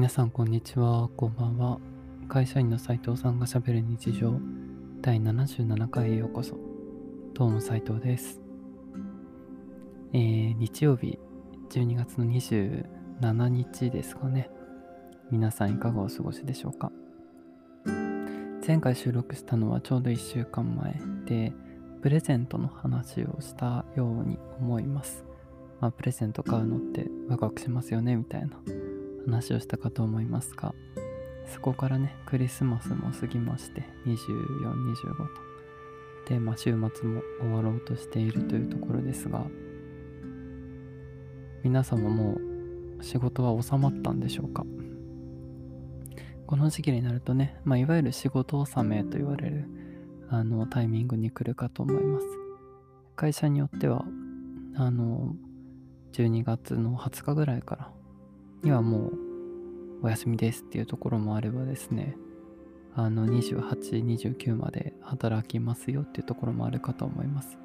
皆さん、こんにちは。こんばんは。会社員の斉藤さんがしゃべる日常第77回へようこそ。どうも斉藤です。えー、日曜日12月の27日ですかね。皆さんいかがお過ごしでしょうか。前回収録したのはちょうど1週間前で、プレゼントの話をしたように思います。まあ、プレゼント買うのってワクワクしますよねみたいな話をしたかと思いますが、そこからね、クリスマスも過ぎまして、24、25と。で、まあ、週末も終わろうとしているというところですが、皆様もう仕事は収まったんでしょうか？この時期になるとね、まあ、いわゆる仕事納めと言われるあのタイミングに来るかと思います。会社によっては、あの、12月の20日ぐらいからにはもうお休みですっていうところもあればですね、あの28、29まで働きますよっていうところもあるかと思います。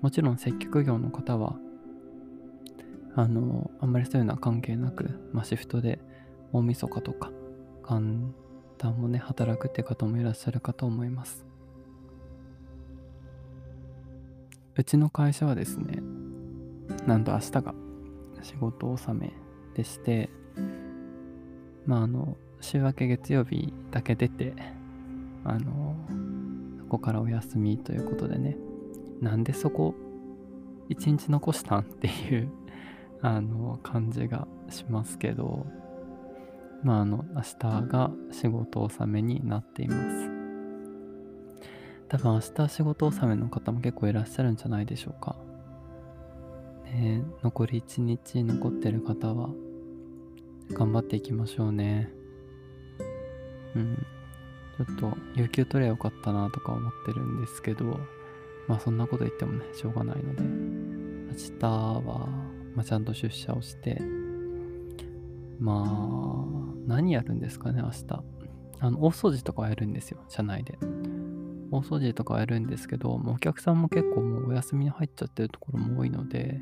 もちろん接客業の方は、あの、あんまりそういうのは関係なく、まあ、シフトで大晦日とか、元旦もね、働くって方もいらっしゃるかと思います。うちの会社はですね、なんと明日が仕事納めでして、まああの、週明け月曜日だけ出て、あの、そこからお休みということでね、なんでそこ一日残したんっていう あの感じがしますけど、まああの、明日が仕事納めになっています。多分明日仕事納めの方も結構いらっしゃるんじゃないでしょうか。ね、残り1日残ってる方は頑張っていきましょうね。うん。ちょっと有給取ればよかったなとか思ってるんですけど、まあそんなこと言ってもね、しょうがないので、明日は、まあ、ちゃんと出社をして、まあ、何やるんですかね、明日。あの、大掃除とかはやるんですよ、社内で。大掃除とかはやるんですけども、お客さんも結構もうお休みに入っちゃってるところも多いので、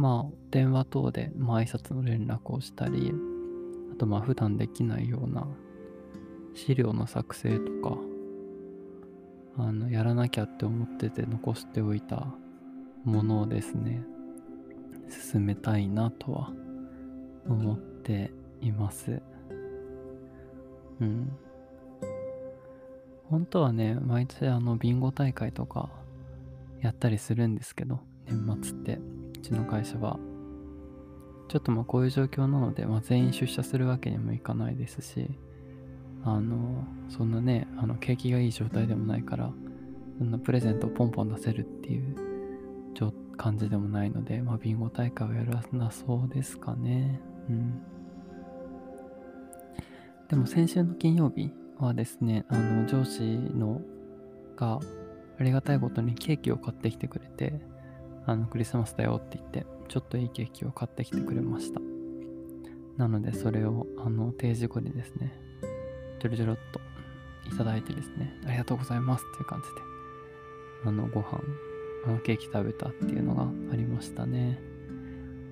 まあ、電話等で、まあ、挨拶の連絡をしたり、あと、まあ、普段できないような資料の作成とか、あの、やらなきゃって思ってて残しておいたものをですね、進めたいなとは思っています。うん。本当はね、毎年あの、ビンゴ大会とかやったりするんですけど、年末って。うちの会社は。ちょっとまあこういう状況なので、まあ、全員出社するわけにもいかないですし、あの、そんなね、あの景気がいい状態でもないから、そんなプレゼントをポンポン出せるっていう感じでもないので、まあビンゴ大会はやらなそうですかね。うん。でも先週の金曜日はですね、あの上司のがありがたいことにケーキを買ってきてくれて、あのクリスマスだよって言って、ちょっといいケーキを買ってきてくれました。なので、それをあの定時後にですね、ちょろちょろっといただいてですね、ありがとうございますっていう感じで、あのご飯、あのケーキ食べたっていうのがありましたね。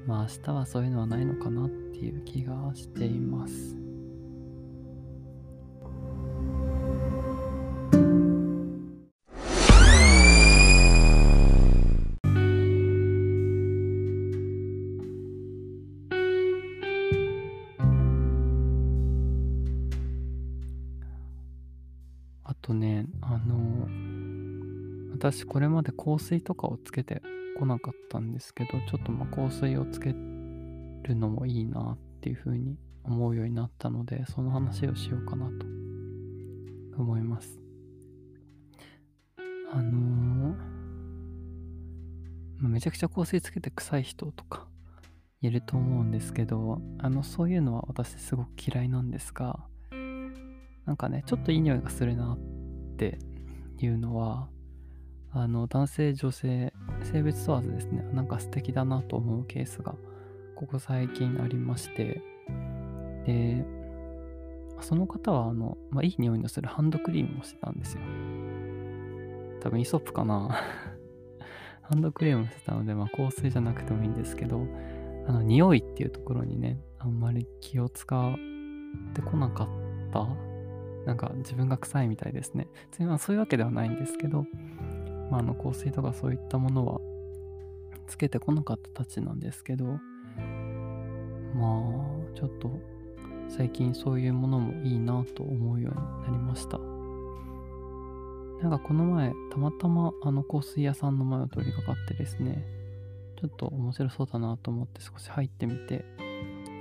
まあ明日はそういうのはないのかなっていう気がしています。私これまで香水とかをつけてこなかったんですけど、ちょっとま香水をつけるのもいいなっていうふうに思うようになったので、その話をしようかなと思います。あのーめちゃくちゃ香水つけて臭い人とかいると思うんですけど、あの、そういうのは私すごく嫌いなんですが、なんかね、ちょっといい匂いがするなっていうのは、あの、男性、女性、性別問わずですね、なんか素敵だなと思うケースが、ここ最近ありまして、で、その方は、あの、まあ、いい匂いのするハンドクリームをしてたんですよ。多分イソップかな ハンドクリームしてたので、まあ、香水じゃなくてもいいんですけど、あの、匂いっていうところにね、あんまり気を使ってこなかったなんか自分が臭いみたいですね。別にそういうわけではないんですけど、まあ、あの香水とかそういったものはつけてこなかったたちなんですけど、まあ、ちょっと最近そういうものもいいなと思うようになりました。なんかこの前、たまたまあの香水屋さんの前を通りかかってですね、ちょっと面白そうだなと思って少し入ってみて、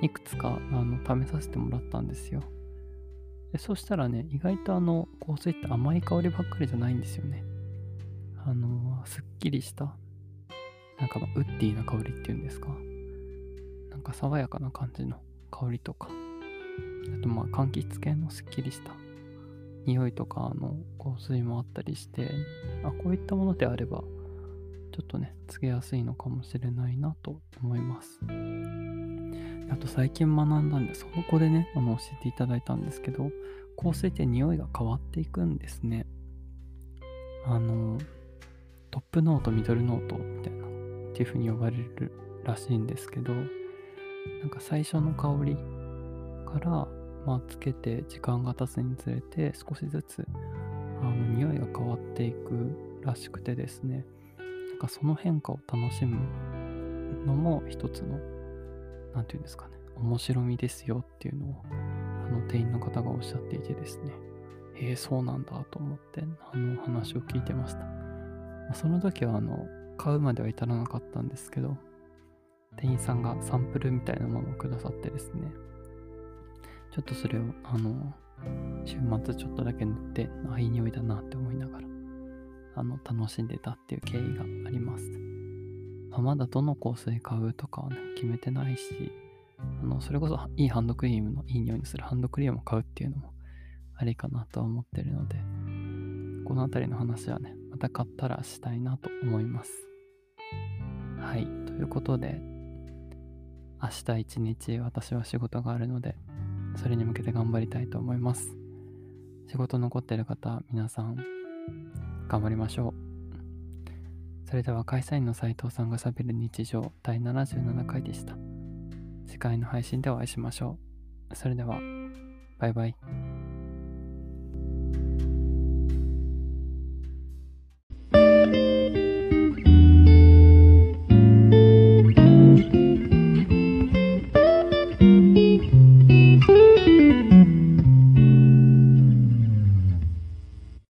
いくつかあの試させてもらったんですよ。でそしたらね、意外とあの香水って甘い香りばっかりじゃないんですよね。あのすっきりした、なんかウッディな香りっていうんですか。なんか爽やかな感じの香りとか、あとまあ柑橘系のすっきりした匂いとかの香水もあったりして、あ、こういったものであれば、ちょっとね、つけやすいのかもしれないなと思います。あと最近学んだんで、そこでね、あの教えていただいたんですけど、香水って匂いが変わっていくんですね。あの、トップノート、ミドルノートみたいな、っていう風に呼ばれるらしいんですけど、なんか最初の香りから、まあ、つけて時間が経つにつれて少しずつあの匂いが変わっていくらしくてですねなんかその変化を楽しむのも一つの何て言うんですかね、面白みですよっていうのを、あの店員の方がおっしゃっていてですね、え、そうなんだと思って、あの話を聞いてました。その時は、あの、買うまでは至らなかったんですけど、店員さんがサンプルみたいなものをくださってですね、ちょっとそれを、あの、週末ちょっとだけ塗って、あ、いい匂いだなって思いながら、あの、楽しんでたっていう経緯があります。まあ、まだどの香水買うとかはね、決めてないし、あの、それこそいいハンドクリームのいい匂いにするハンドクリームを買うっていうのもありかなとは思ってるので、この辺りの話はね、また買ったらしたいなと思います。はい。ということで、明日一日私は仕事があるので、それに向けて頑張りたいと思います。仕事残ってる方、皆さん、頑張りましょう。それでは会社員の斉藤さんがしゃべる日常第77回でした。次回の配信でお会いしましょう。それでは、バイバイ。